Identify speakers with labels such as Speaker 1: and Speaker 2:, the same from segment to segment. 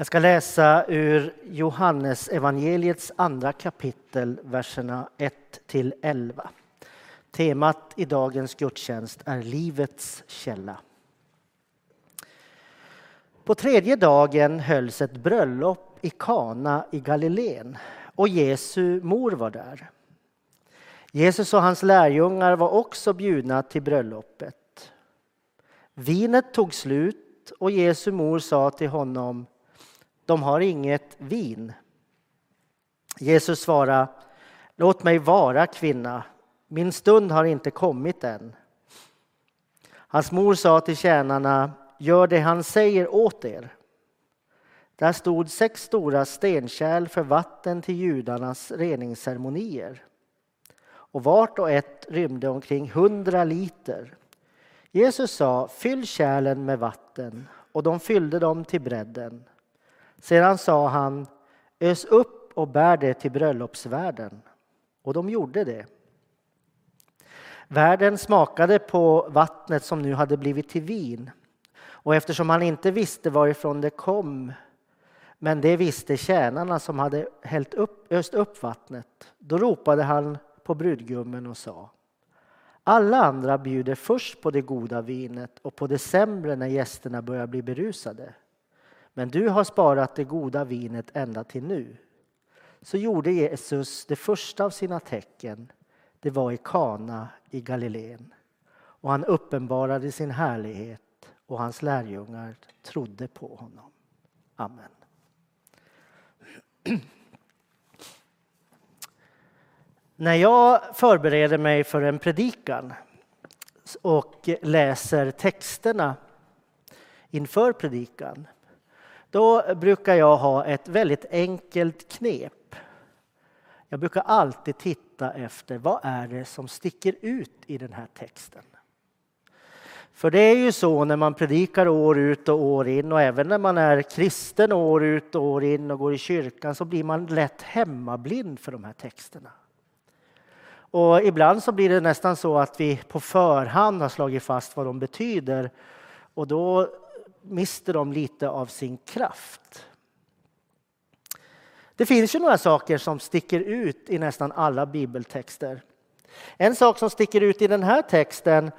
Speaker 1: Jag ska läsa ur Johannes evangeliets andra kapitel, verserna 1 till 11. Temat i dagens gudstjänst är livets källa. På tredje dagen hölls ett bröllop i Kana i Galileen och Jesu mor var där. Jesus och hans lärjungar var också bjudna till bröllopet. Vinet tog slut och Jesu mor sa till honom de har inget vin. Jesus svarade, låt mig vara kvinna, min stund har inte kommit än. Hans mor sa till tjänarna, gör det han säger åt er. Där stod sex stora stenkärl för vatten till judarnas reningsceremonier. Och vart och ett rymde omkring hundra liter. Jesus sa, fyll kärlen med vatten, och de fyllde dem till bredden. Sedan sa han, ös upp och bär det till bröllopsvärden. Och de gjorde det. Värden smakade på vattnet som nu hade blivit till vin. Och eftersom han inte visste varifrån det kom, men det visste tjänarna som hade hällt upp, öst upp vattnet, då ropade han på brudgummen och sa alla andra bjuder först på det goda vinet och på det sämre när gästerna börjar bli berusade. Men du har sparat det goda vinet ända till nu. Så gjorde Jesus det första av sina tecken. Det var i Kana i Galileen. Och han uppenbarade sin härlighet och hans lärjungar trodde på honom. Amen. När jag förbereder mig för en predikan och läser texterna inför predikan då brukar jag ha ett väldigt enkelt knep. Jag brukar alltid titta efter vad är det som sticker ut i den här texten. För det är ju så när man predikar år ut och år in och även när man är kristen år ut och år in och går i kyrkan så blir man lätt hemmablind för de här texterna. Och ibland så blir det nästan så att vi på förhand har slagit fast vad de betyder och då mister de lite av sin kraft. Det finns ju några saker som sticker ut i nästan alla bibeltexter. En sak som sticker ut i den här texten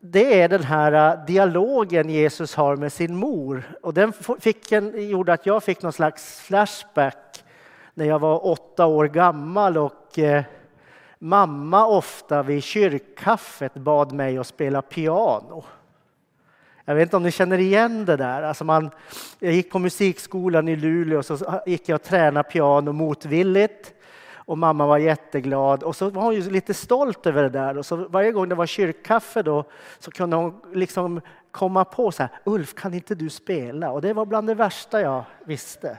Speaker 1: det är den här äh, dialogen Jesus har med sin mor. Och den fick en, gjorde att jag fick någon slags flashback när jag var åtta år gammal och eh, mamma ofta vid kyrkkaffet bad mig att spela piano. Jag vet inte om ni känner igen det där. Alltså man, jag gick på musikskolan i Luleå och så gick jag och tränade piano motvilligt. Och mamma var jätteglad och så var hon ju lite stolt över det där. Och så varje gång det var kyrkkaffe då så kunde hon liksom komma på så här, Ulf kan inte du spela? Och det var bland det värsta jag visste.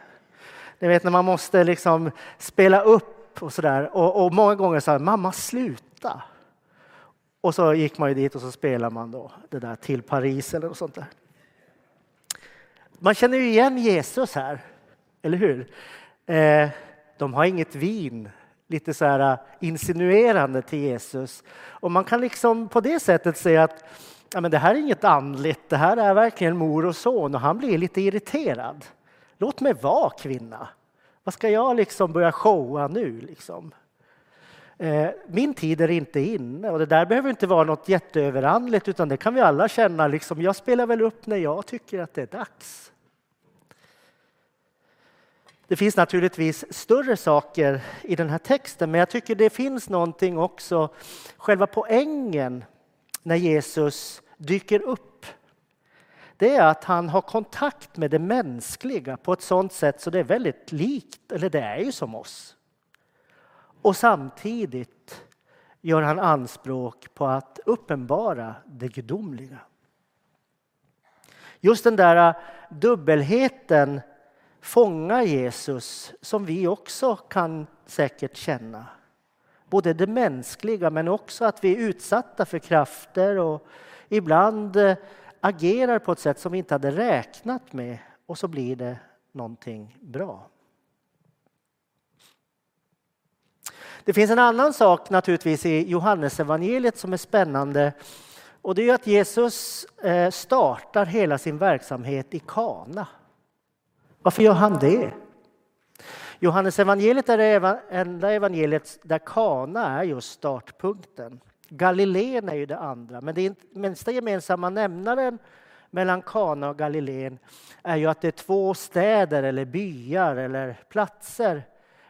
Speaker 1: Ni vet när man måste liksom spela upp och sådär. Och, och många gånger sa mamma sluta. Och så gick man ju dit och så spelade man då det där till Paris eller något sånt där. Man känner ju igen Jesus här, eller hur? Eh, de har inget vin, lite så här eh, insinuerande till Jesus. Och man kan liksom på det sättet säga att ja, men det här är inget andligt, det här är verkligen mor och son och han blir lite irriterad. Låt mig vara kvinna. Vad ska jag liksom börja showa nu? Liksom? Eh, min tid är inte inne och det där behöver inte vara något jätteöverandligt utan det kan vi alla känna. Liksom, jag spelar väl upp när jag tycker att det är dags. Det finns naturligtvis större saker i den här texten men jag tycker det finns någonting också, själva poängen när Jesus dyker upp. Det är att han har kontakt med det mänskliga på ett sådant sätt så det är väldigt likt, eller det är ju som oss. Och samtidigt gör han anspråk på att uppenbara det gudomliga. Just den där äh, dubbelheten fångar Jesus som vi också kan säkert känna. Både det mänskliga men också att vi är utsatta för krafter och ibland äh, agerar på ett sätt som vi inte hade räknat med och så blir det någonting bra. Det finns en annan sak naturligtvis i Johannesevangeliet som är spännande. Och det är att Jesus eh, startar hela sin verksamhet i Kana. Varför gör han det? Johannesevangeliet är det enda evangeliet där Kana är just startpunkten. Galileen är ju det andra, men den minsta gemensamma nämnaren mellan Kana och Galileen är ju att det är två städer eller byar eller platser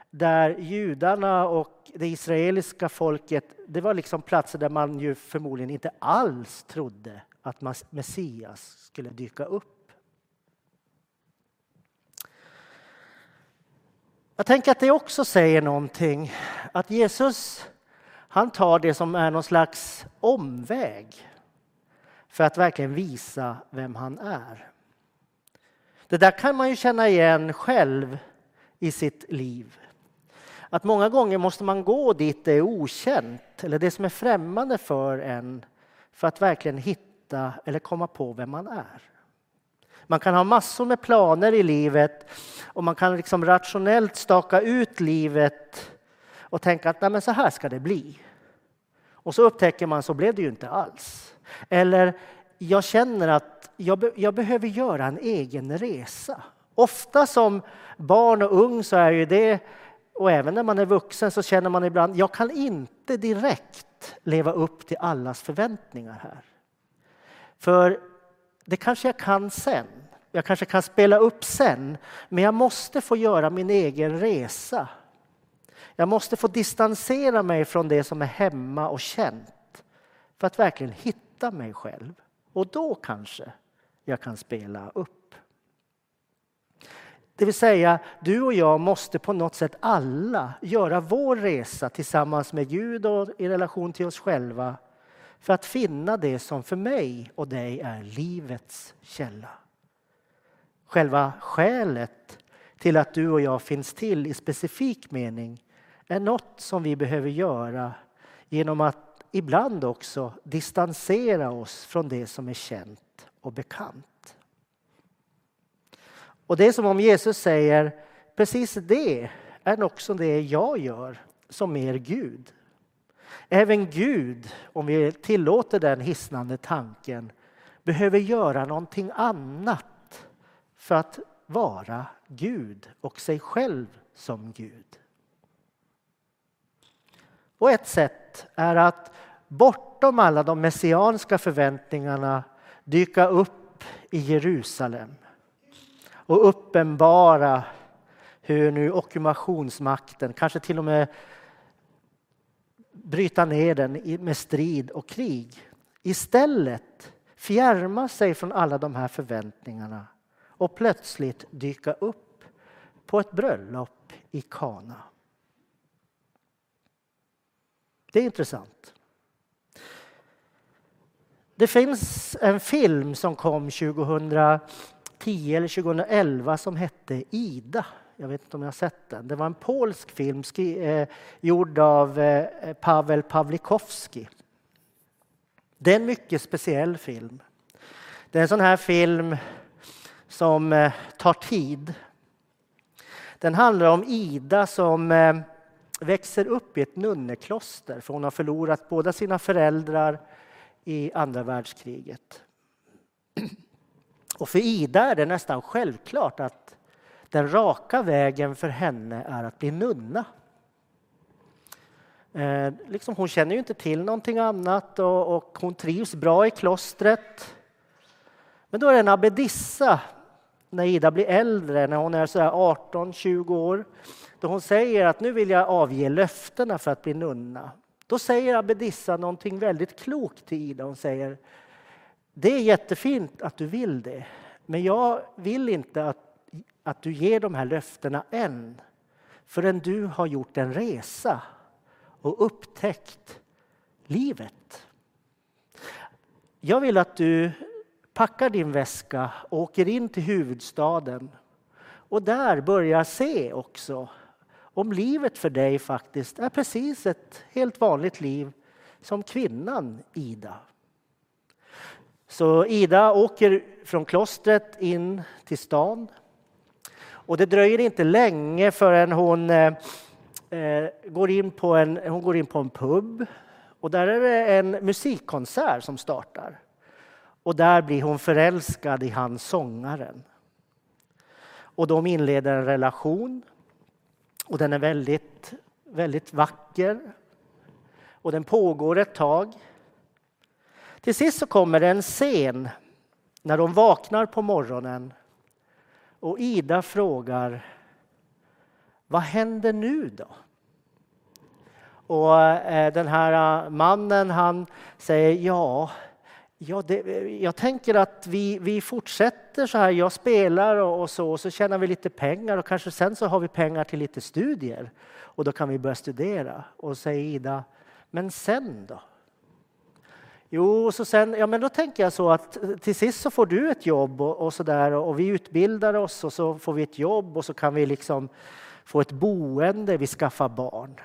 Speaker 1: där judarna och det israeliska folket, det var liksom platser där man ju förmodligen inte alls trodde att Messias skulle dyka upp. Jag tänker att det också säger någonting, att Jesus han tar det som är någon slags omväg för att verkligen visa vem han är. Det där kan man ju känna igen själv i sitt liv. Att många gånger måste man gå dit det är okänt eller det som är främmande för en för att verkligen hitta eller komma på vem man är. Man kan ha massor med planer i livet och man kan liksom rationellt staka ut livet och tänka att Nej, men så här ska det bli. Och så upptäcker man så blev det ju inte alls. Eller jag känner att jag, be jag behöver göra en egen resa. Ofta som barn och ung så är ju det, och även när man är vuxen så känner man ibland, jag kan inte direkt leva upp till allas förväntningar här. För det kanske jag kan sen. Jag kanske kan spela upp sen, men jag måste få göra min egen resa. Jag måste få distansera mig från det som är hemma och känt för att verkligen hitta mig själv. Och då kanske jag kan spela upp. Det vill säga, du och jag måste på något sätt alla göra vår resa tillsammans med Gud och i relation till oss själva för att finna det som för mig och dig är livets källa. Själva skälet till att du och jag finns till i specifik mening är något som vi behöver göra genom att ibland också distansera oss från det som är känt och bekant. Och det är som om Jesus säger precis det är också det jag gör som er Gud. Även Gud, om vi tillåter den hisnande tanken, behöver göra någonting annat för att vara Gud och sig själv som Gud. Och ett sätt är att bortom alla de messianska förväntningarna dyka upp i Jerusalem och uppenbara hur nu ockupationsmakten, kanske till och med bryta ner den med strid och krig. Istället fjärma sig från alla de här förväntningarna och plötsligt dyka upp på ett bröllop i Kana. Det är intressant. Det finns en film som kom 2010 eller 2011 som hette Ida. Jag vet inte om jag har sett den. Det var en polsk film eh, gjord av eh, Pavel Pawlikowski. Det är en mycket speciell film. Det är en sån här film som eh, tar tid. Den handlar om Ida som eh, växer upp i ett nunnekloster för hon har förlorat båda sina föräldrar i andra världskriget. Och för Ida är det nästan självklart att den raka vägen för henne är att bli nunna. Eh, liksom hon känner ju inte till någonting annat och, och, hon trivs bra i klostret. Men då är det en abbedissa när Ida blir äldre, när hon är 18-20 år, då hon säger att nu vill jag avge löftena för att bli nunna. Då säger abbedissan någonting väldigt klokt till Ida. Hon säger det är jättefint att du vill det, men jag vill inte att, att du ger de här löftena än förrän du har gjort en resa och upptäckt livet. Jag vill att du packar din väska och åker in till huvudstaden och där börjar se också om livet för dig faktiskt är precis ett helt vanligt liv som kvinnan Ida. Så Ida åker från klostret in till stan. Och det dröjer inte länge förrän hon eh, eh, går, in på en, hon går in på en pub. Och där är det en musikkonsert som startar. Och där blir hon förälskad i han sångaren. Och de inleder en relation. Och den är väldigt, väldigt vacker. Och den pågår ett tag. Till sist så kommer det en scen när de vaknar på morgonen och Ida frågar Vad händer nu då? Och eh, den här eh, mannen han säger ja, ja det, jag tänker att vi, vi fortsätter så här. Jag spelar och, och så och så tjänar vi lite pengar och kanske sen så har vi pengar till lite studier och då kan vi börja studera. Och säger Ida, men sen då? Jo, så sen, ja, men då tänker jag så att till sist så får du ett jobb och, och så där och vi utbildar oss och så får vi ett jobb och så kan vi liksom få ett boende, vi skaffar barn.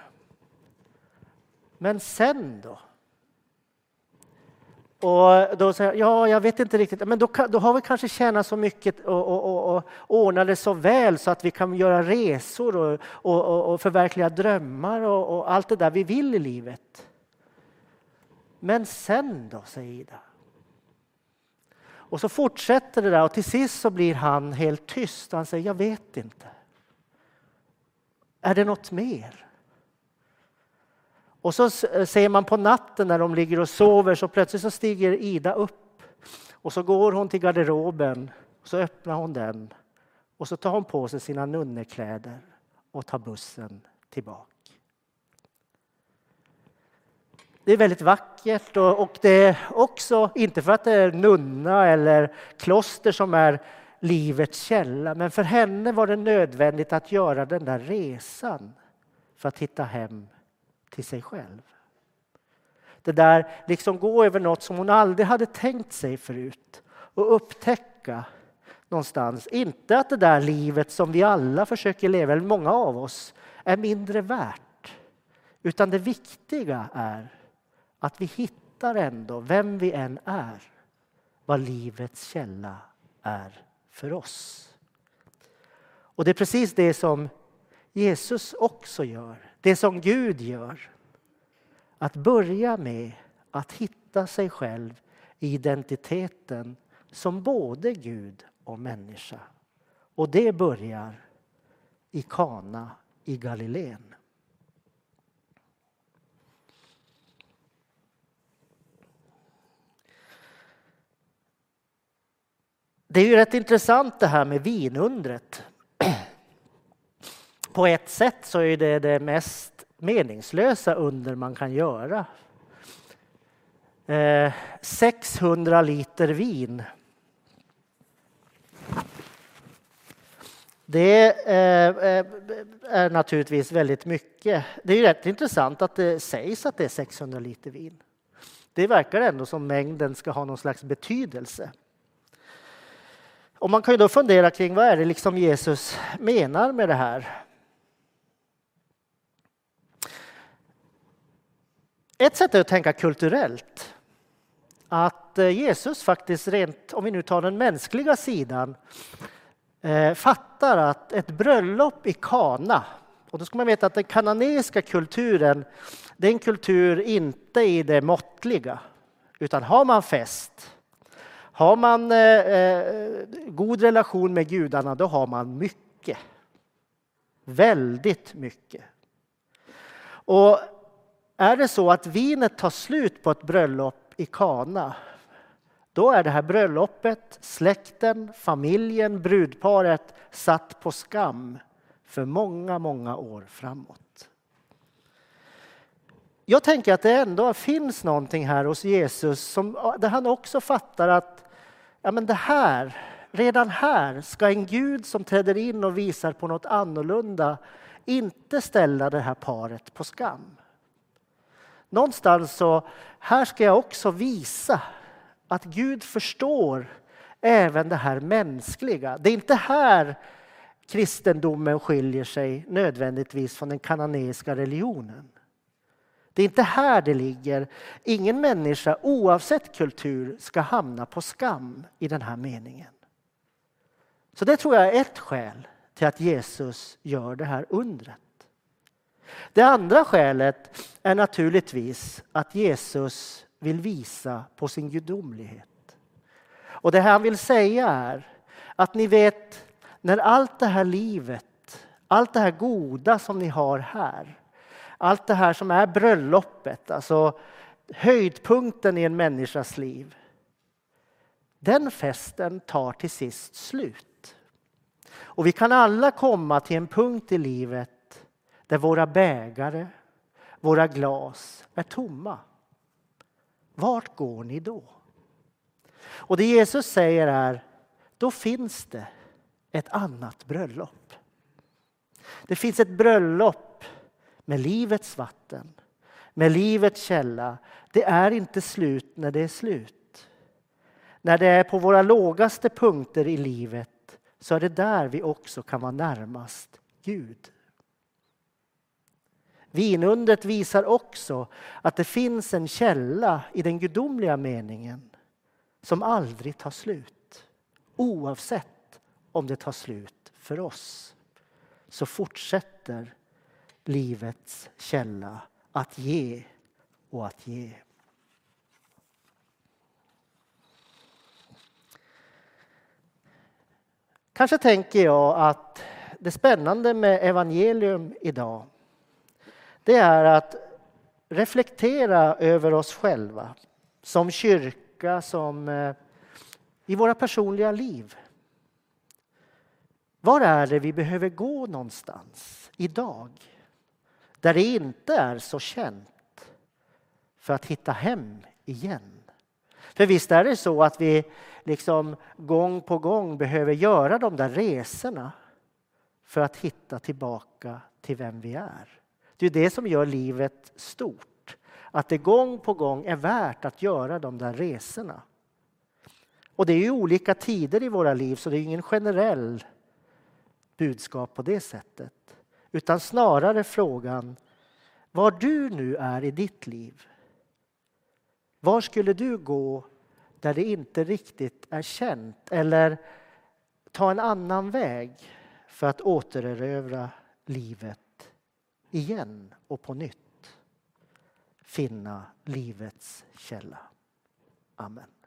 Speaker 1: Men sen då? Och då säger jag, ja, jag vet inte riktigt, men då, då har vi kanske tjänat så mycket och, och, och, och ordnat det så väl så att vi kan göra resor och, och, och förverkliga drömmar och, och allt det där vi vill i livet. Men sen då, säger Ida. Och så fortsätter det där och till sist så blir han helt tyst. Han säger, jag vet inte. Är det något mer? Och så ser man på natten när de ligger och sover så plötsligt så stiger Ida upp och så går hon till garderoben och så öppnar hon den och så tar hon på sig sina nunnekläder och tar bussen tillbaka. Det är väldigt vackert och, och det är också, inte för att det är nunna eller kloster som är livets källa, men för henne var det nödvändigt att göra den där resan för att hitta hem till sig själv. Det där liksom gå över något som hon aldrig hade tänkt sig förut och upptäcka någonstans. Inte att det där livet som vi alla försöker leva, eller många av oss, är mindre värt. Utan det viktiga är att vi hittar ändå, vem vi än är, vad livets källa är för oss. Och det är precis det som Jesus också gör, det som Gud gör. Att börja med att hitta sig själv i identiteten som både Gud och människa. Och det börjar i Kana i Galileen. Det är ju rätt intressant det här med vinundret. På ett sätt så är det det mest meningslösa under man kan göra. Eh, 600 liter vin. Det eh, eh, är naturligtvis väldigt mycket. Det är rätt intressant att det sägs att det är 600 liter vin. Det verkar ändå som mängden ska ha någon slags betydelse. Och man kan ju då fundera kring vad är det liksom Jesus menar med det här. Ett sätt är att tänka kulturellt. Att eh, Jesus faktiskt rent, om vi nu tar den mänskliga sidan, eh, fattar att ett bröllop i Kana, och då ska man veta att den kananeiska kulturen, det är en kultur inte i det måttliga, utan har man fest har man eh, eh, god relation med gudarna, då har man mycket. Väldigt mycket. Och är det så att vinet tar slut på ett bröllop i Kana, då är det här bröllopet, släkten, familjen, brudparet satt på skam för många, många år framåt. Jag tänker att det ändå finns någonting här hos Jesus som, där han också fattar att ja, men det här, redan här ska en Gud som träder in och visar på något annorlunda inte ställa det här paret på skam. Någonstans så, här ska jag också visa att Gud förstår även det här mänskliga. Det är inte här kristendomen skiljer sig nödvändigtvis från den kananeiska religionen. Det är inte här det ligger. Ingen människa, oavsett kultur, ska hamna på skam i den här meningen. Så det tror jag är ett skäl till att Jesus gör det här undret. Det andra skälet är naturligtvis att Jesus vill visa på sin gudomlighet. Och det han vill säga är att ni vet, när allt det här livet, allt det här goda som ni har här, allt det här som är bröllopet, alltså höjdpunkten i en människas liv. Den festen tar till sist slut. Och vi kan alla komma till en punkt i livet där våra bägare, våra glas är tomma. Vart går ni då? Och det Jesus säger är, då finns det ett annat bröllop. Det finns ett bröllop med livets vatten, med livets källa. Det är inte slut när det är slut. När det är på våra lågaste punkter i livet så är det där vi också kan vara närmast Gud. Vinundret visar också att det finns en källa i den gudomliga meningen som aldrig tar slut. Oavsett om det tar slut för oss så fortsätter livets källa att ge och att ge. Kanske tänker jag att det spännande med evangelium idag det är att reflektera över oss själva som kyrka, som eh, i våra personliga liv. Var är det vi behöver gå någonstans idag? Där det inte är så känt för att hitta hem igen. För visst är det så att vi liksom gång på gång behöver göra de där resorna för att hitta tillbaka till vem vi är. Det är det som gör livet stort. Att det gång på gång är värt att göra de där resorna. Och det är ju olika tider i våra liv så det är ingen generell budskap på det sättet. Utan snarare frågan var du nu är i ditt liv. Var skulle du gå där det inte riktigt är känt eller ta en annan väg för att återerövra livet igen och på nytt finna livets källa. Amen.